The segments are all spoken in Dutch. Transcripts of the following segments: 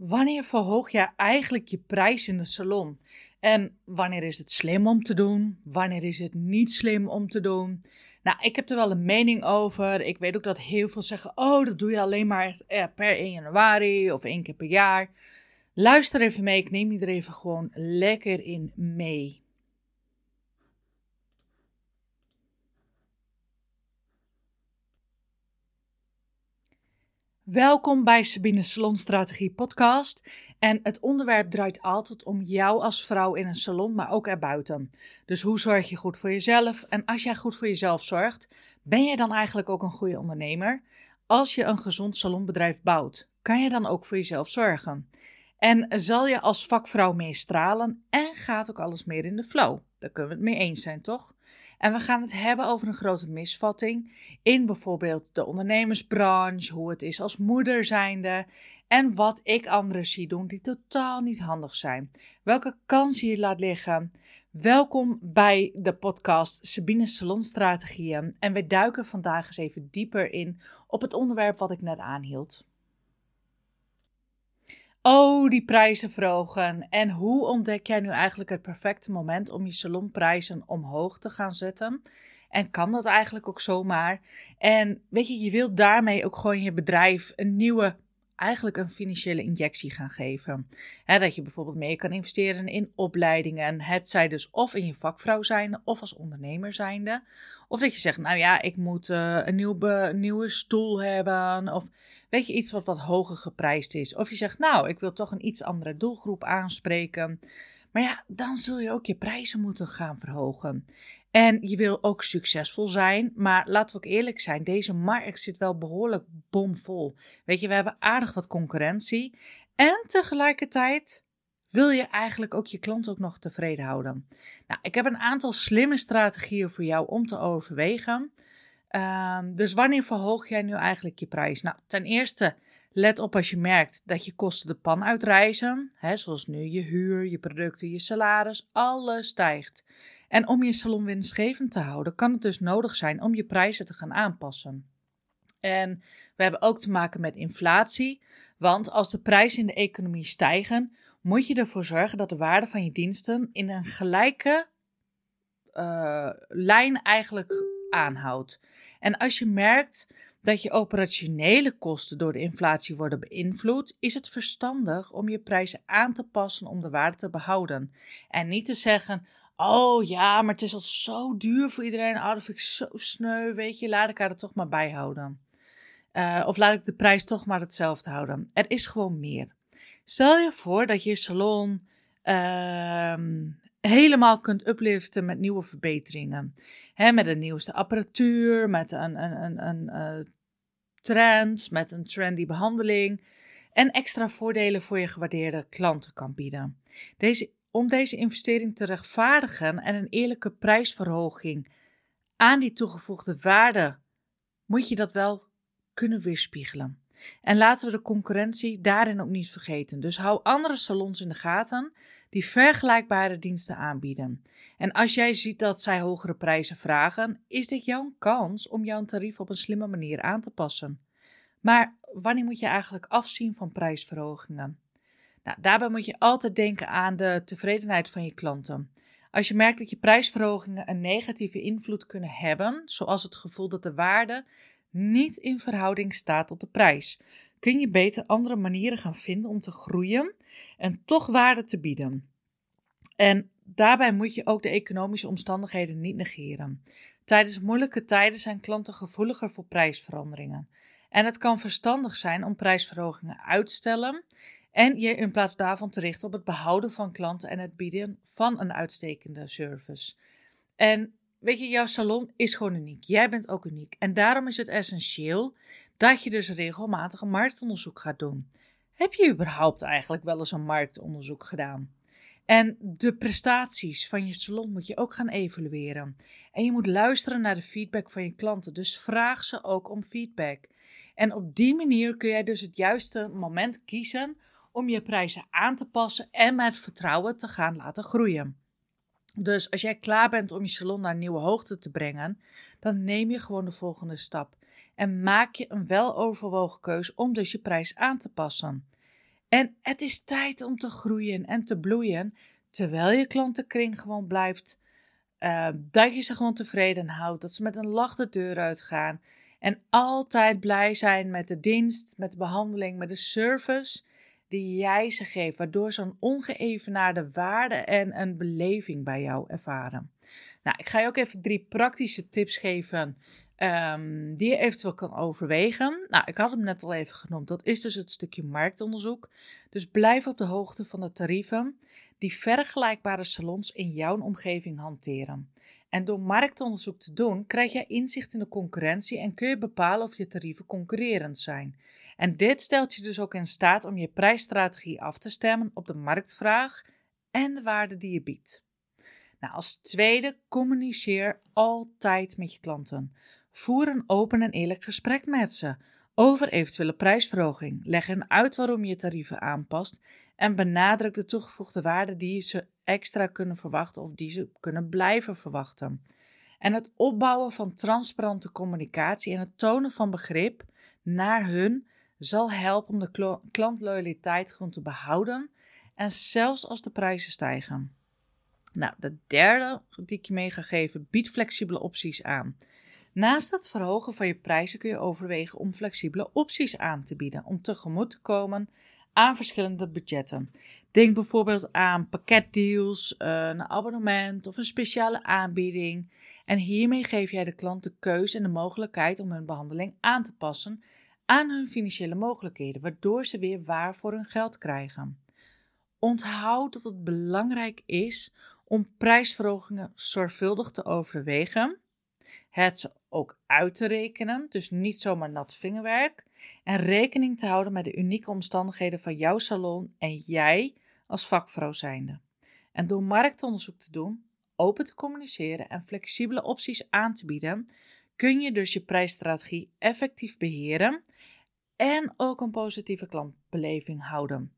wanneer verhoog je eigenlijk je prijs in de salon? En wanneer is het slim om te doen? Wanneer is het niet slim om te doen? Nou, ik heb er wel een mening over. Ik weet ook dat heel veel zeggen: Oh, dat doe je alleen maar eh, per 1 januari of één keer per jaar. Luister even mee, ik neem er even gewoon lekker in mee. Welkom bij Sabine Salon Strategie Podcast. En het onderwerp draait altijd om jou als vrouw in een salon, maar ook erbuiten. Dus hoe zorg je goed voor jezelf? En als jij goed voor jezelf zorgt, ben jij dan eigenlijk ook een goede ondernemer? Als je een gezond salonbedrijf bouwt, kan je dan ook voor jezelf zorgen? En zal je als vakvrouw meer stralen en gaat ook alles meer in de flow? Daar kunnen we het mee eens zijn, toch? En we gaan het hebben over een grote misvatting in bijvoorbeeld de ondernemersbranche, hoe het is als moeder zijnde en wat ik anderen zie doen die totaal niet handig zijn. Welke kansen je laat liggen. Welkom bij de podcast Sabine Salonstrategieën en we duiken vandaag eens even dieper in op het onderwerp wat ik net aanhield. Oh, die prijzen verhogen. En hoe ontdek jij nu eigenlijk het perfecte moment om je salonprijzen omhoog te gaan zetten? En kan dat eigenlijk ook zomaar? En weet je, je wilt daarmee ook gewoon je bedrijf een nieuwe eigenlijk een financiële injectie gaan geven. dat je bijvoorbeeld mee kan investeren in opleidingen. Het zij dus of in je vakvrouw zijnde of als ondernemer zijnde. Of dat je zegt, nou ja, ik moet uh, een, nieuwe, nieuwe stoel hebben. Of weet je, iets wat wat hoger geprijsd is. Of je zegt, nou, ik wil toch een iets andere doelgroep aanspreken. Maar ja, dan zul je ook je prijzen moeten gaan verhogen. En je wil ook succesvol zijn. Maar laten we ook eerlijk zijn, deze markt zit wel behoorlijk bomvol. Weet je, we hebben aardig wat concurrentie. En tegelijkertijd wil je eigenlijk ook je klant ook nog tevreden houden. Nou, ik heb een aantal slimme strategieën voor jou om te overwegen. Um, dus wanneer verhoog jij nu eigenlijk je prijs? Nou, ten eerste Let op als je merkt dat je kosten de pan uitreizen, hè, zoals nu je huur, je producten, je salaris, alles stijgt. En om je salon winstgevend te houden, kan het dus nodig zijn om je prijzen te gaan aanpassen. En we hebben ook te maken met inflatie, want als de prijzen in de economie stijgen, moet je ervoor zorgen dat de waarde van je diensten in een gelijke uh, lijn eigenlijk aanhoudt. En als je merkt dat je operationele kosten door de inflatie worden beïnvloed, is het verstandig om je prijzen aan te passen om de waarde te behouden. En niet te zeggen: Oh ja, maar het is al zo duur voor iedereen. Oh, dat vind ik zo sneu. Weet je, laat ik haar er toch maar bij houden. Uh, of laat ik de prijs toch maar hetzelfde houden. Er is gewoon meer. Stel je voor dat je salon uh, helemaal kunt upliften met nieuwe verbeteringen. Met de nieuwste apparatuur, met een, een, een, een uh, trend, met een trendy behandeling en extra voordelen voor je gewaardeerde klanten kan bieden. Deze, om deze investering te rechtvaardigen en een eerlijke prijsverhoging aan die toegevoegde waarde, moet je dat wel kunnen weerspiegelen. En laten we de concurrentie daarin ook niet vergeten. Dus hou andere salons in de gaten die vergelijkbare diensten aanbieden. En als jij ziet dat zij hogere prijzen vragen, is dit jouw kans om jouw tarief op een slimme manier aan te passen. Maar wanneer moet je eigenlijk afzien van prijsverhogingen? Nou, daarbij moet je altijd denken aan de tevredenheid van je klanten. Als je merkt dat je prijsverhogingen een negatieve invloed kunnen hebben, zoals het gevoel dat de waarde niet in verhouding staat tot de prijs, kun je beter andere manieren gaan vinden om te groeien en toch waarde te bieden. En daarbij moet je ook de economische omstandigheden niet negeren. Tijdens moeilijke tijden zijn klanten gevoeliger voor prijsveranderingen. En het kan verstandig zijn om prijsverhogingen uit te stellen en je in plaats daarvan te richten op het behouden van klanten en het bieden van een uitstekende service. En weet je, jouw salon is gewoon uniek. Jij bent ook uniek. En daarom is het essentieel dat je dus regelmatig een marktonderzoek gaat doen. Heb je überhaupt eigenlijk wel eens een marktonderzoek gedaan? En de prestaties van je salon moet je ook gaan evalueren. En je moet luisteren naar de feedback van je klanten. Dus vraag ze ook om feedback. En op die manier kun jij dus het juiste moment kiezen om je prijzen aan te passen en met vertrouwen te gaan laten groeien. Dus als jij klaar bent om je salon naar een nieuwe hoogte te brengen, dan neem je gewoon de volgende stap en maak je een weloverwogen keus om dus je prijs aan te passen. En het is tijd om te groeien en te bloeien, terwijl je klantenkring gewoon blijft. Uh, dat je ze gewoon tevreden houdt, dat ze met een lach de deur uitgaan. En altijd blij zijn met de dienst, met de behandeling, met de service die jij ze geeft, waardoor ze een ongeëvenaarde waarde en een beleving bij jou ervaren. Nou, ik ga je ook even drie praktische tips geven um, die je eventueel kan overwegen. Nou, ik had hem net al even genoemd. Dat is dus het stukje marktonderzoek. Dus blijf op de hoogte van de tarieven die vergelijkbare salons in jouw omgeving hanteren. En door marktonderzoek te doen, krijg je inzicht in de concurrentie en kun je bepalen of je tarieven concurrerend zijn. En dit stelt je dus ook in staat om je prijsstrategie af te stemmen op de marktvraag en de waarde die je biedt. Nou, als tweede, communiceer altijd met je klanten. Voer een open en eerlijk gesprek met ze over eventuele prijsverhoging. Leg hen uit waarom je tarieven aanpast en benadruk de toegevoegde waarde die ze extra kunnen verwachten of die ze kunnen blijven verwachten. En het opbouwen van transparante communicatie en het tonen van begrip naar hun zal helpen om de klantloyaliteit gewoon te behouden en zelfs als de prijzen stijgen. Nou, de derde die ik je mee ga geven, bied flexibele opties aan. Naast het verhogen van je prijzen kun je overwegen om flexibele opties aan te bieden om tegemoet te komen aan verschillende budgetten. Denk bijvoorbeeld aan pakketdeals, een abonnement of een speciale aanbieding. En hiermee geef jij de klant de keuze en de mogelijkheid om hun behandeling aan te passen aan hun financiële mogelijkheden, waardoor ze weer waar voor hun geld krijgen. Onthoud dat het belangrijk is om prijsverhogingen zorgvuldig te overwegen, het ook uit te rekenen, dus niet zomaar nat vingerwerk, en rekening te houden met de unieke omstandigheden van jouw salon en jij als vakvrouw zijnde. En door marktonderzoek te doen, open te communiceren en flexibele opties aan te bieden, kun je dus je prijsstrategie effectief beheren en ook een positieve klantbeleving houden.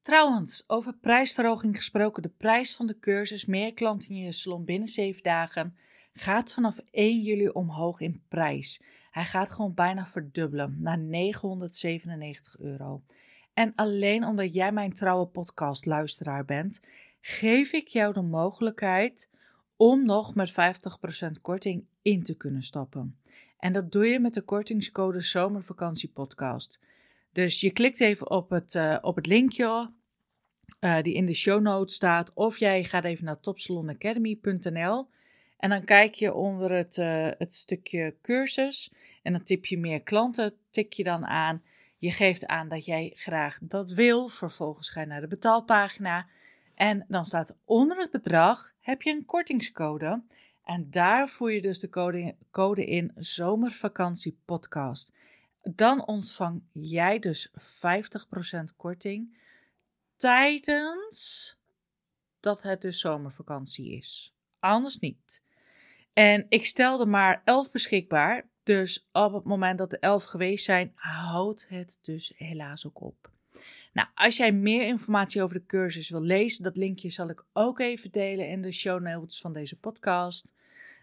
Trouwens, over prijsverhoging gesproken, de prijs van de cursus Meer klanten in je salon binnen 7 dagen gaat vanaf 1 juli omhoog in prijs. Hij gaat gewoon bijna verdubbelen naar 997 euro. En alleen omdat jij mijn trouwe podcastluisteraar bent, geef ik jou de mogelijkheid om nog met 50% korting in te kunnen stappen. En dat doe je met de kortingscode Zomervakantiepodcast. Dus je klikt even op het, uh, op het linkje uh, die in de show notes staat, of jij gaat even naar topsalonacademy.nl en dan kijk je onder het, uh, het stukje cursus en dan tip je meer klanten, tik je dan aan. Je geeft aan dat jij graag dat wil. Vervolgens ga je naar de betaalpagina. En dan staat onder het bedrag heb je een kortingscode. En daar voer je dus de code, in Zomervakantie Podcast. Dan ontvang jij dus 50% korting tijdens dat het dus zomervakantie is. Anders niet. En ik stelde maar 11 beschikbaar. Dus op het moment dat er 11 geweest zijn, houdt het dus helaas ook op. Nou, als jij meer informatie over de cursus wil lezen, dat linkje zal ik ook even delen in de show notes van deze podcast.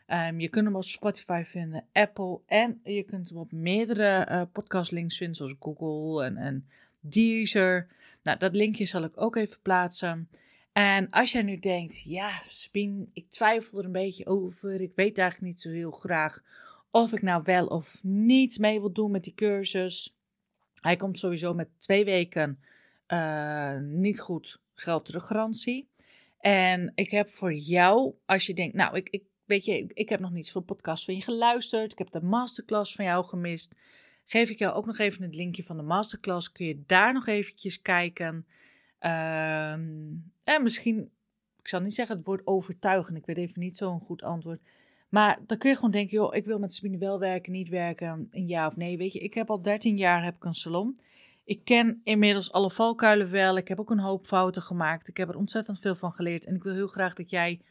Um, je kunt hem op Spotify vinden, Apple en je kunt hem op meerdere uh, podcastlinks vinden, zoals Google en, en Deezer. Nou, dat linkje zal ik ook even plaatsen. En als jij nu denkt, ja, Spin, ik twijfel er een beetje over, ik weet eigenlijk niet zo heel graag of ik nou wel of niet mee wil doen met die cursus. Hij komt sowieso met twee weken uh, niet goed geld teruggarantie. En ik heb voor jou, als je denkt, nou, ik, ik weet je, ik, heb nog niet zoveel podcasts van je geluisterd. Ik heb de masterclass van jou gemist. Geef ik jou ook nog even het linkje van de masterclass. Kun je daar nog eventjes kijken. Ehm, en misschien, ik zal niet zeggen het woord overtuigen. Ik weet even niet zo'n goed antwoord. Maar dan kun je gewoon denken, joh, ik wil met Sabine wel werken, niet werken, een ja of nee. Weet je, ik heb al 13 jaar heb ik een salon. Ik ken inmiddels alle valkuilen wel. Ik heb ook een hoop fouten gemaakt. Ik heb er ontzettend veel van geleerd. En ik wil heel graag dat jij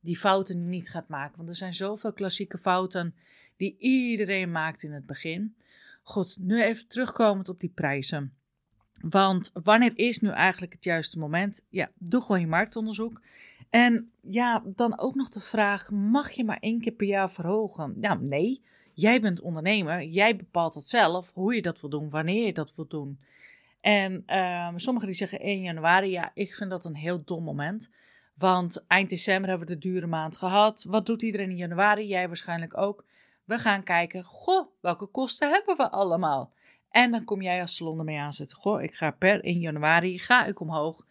die fouten niet gaat maken. Want er zijn zoveel klassieke fouten die iedereen maakt in het begin. Goed, nu even terugkomend op die prijzen. Want wanneer is nu eigenlijk het juiste moment? Ja, doe gewoon je marktonderzoek. En ja, dan ook nog de vraag: mag je maar één keer per jaar verhogen? Ja, nee. Jij bent ondernemer, jij bepaalt het zelf hoe je dat wil doen, wanneer je dat wil doen. En um, sommigen die zeggen 1 januari, ja, ik vind dat een heel dom moment. Want eind december hebben we de dure maand gehad. Wat doet iedereen in januari? Jij waarschijnlijk ook. We gaan kijken, goh, welke kosten hebben we allemaal? En dan kom jij als salon ermee aanzetten. Goh, ik ga per 1 januari, ga ik omhoog.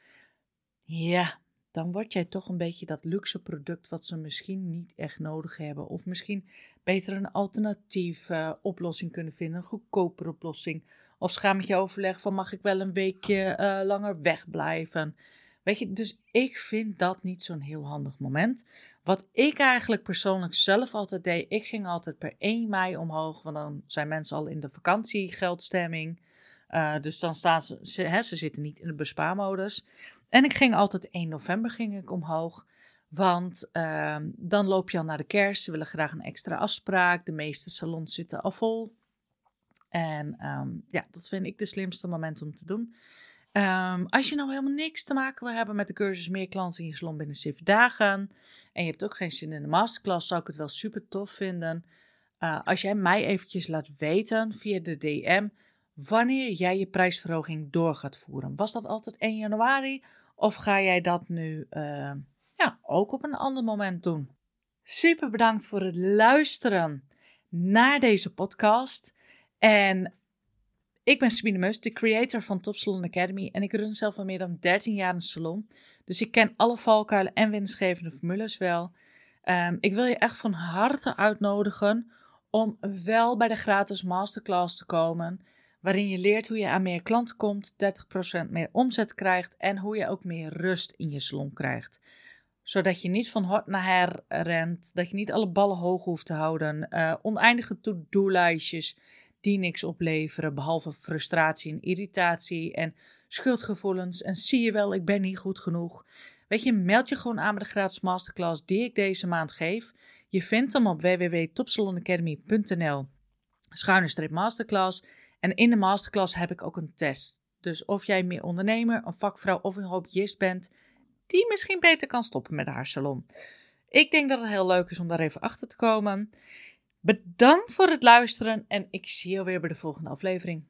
Ja, dan word jij toch een beetje dat luxe product wat ze misschien niet echt nodig hebben. Of misschien beter een alternatieve oplossing kunnen vinden, een goedkopere oplossing. Of schaam met je overleg van mag ik wel een weekje uh, langer wegblijven. Weet je, dus ik vind dat niet zo'n heel handig moment. Wat ik eigenlijk persoonlijk zelf altijd deed, ik ging altijd per 1 mei omhoog, want dan zijn mensen al in de vakantiegeldstemming. Uh, dus dan staan ze, ze, hè, ze zitten niet in de bespaarmodus. En ik ging altijd 1 november ging ik omhoog. Want uh, dan loop je al naar de kerst. Ze willen graag een extra afspraak. De meeste salons zitten al vol. En um, ja, dat vind ik de slimste moment om te doen. Um, als je nou helemaal niks te maken wil hebben met de cursus meer klanten in je salon binnen 7 dagen. En je hebt ook geen zin in de masterclass, zou ik het wel super tof vinden. Uh, als jij mij eventjes laat weten via de DM wanneer jij je prijsverhoging door gaat voeren. Was dat altijd 1 januari of ga jij dat nu uh, ja, ook op een ander moment doen? Super bedankt voor het luisteren naar deze podcast. En ik ben Sabine Mus, de creator van Top Salon Academy. En ik run zelf al meer dan 13 jaar een salon. Dus ik ken alle valkuilen en winstgevende formules wel. Um, ik wil je echt van harte uitnodigen om wel bij de gratis masterclass te komen waarin je leert hoe je aan meer klanten komt, 30% meer omzet krijgt en hoe je ook meer rust in je salon krijgt. Zodat je niet van hot naar her rent, dat je niet alle ballen hoog hoeft te houden, uh, oneindige to-do-lijstjes die niks opleveren, behalve frustratie en irritatie en schuldgevoelens en zie je wel, ik ben niet goed genoeg. Weet je, meld je gewoon aan bij de gratis masterclass die ik deze maand geef. Je vindt hem op www.topsalonacademy.nl schuine masterclass. En in de masterclass heb ik ook een test. Dus of jij meer ondernemer, een vakvrouw of een hobbyist bent, die misschien beter kan stoppen met haar salon. Ik denk dat het heel leuk is om daar even achter te komen. Bedankt voor het luisteren en ik zie je weer bij de volgende aflevering.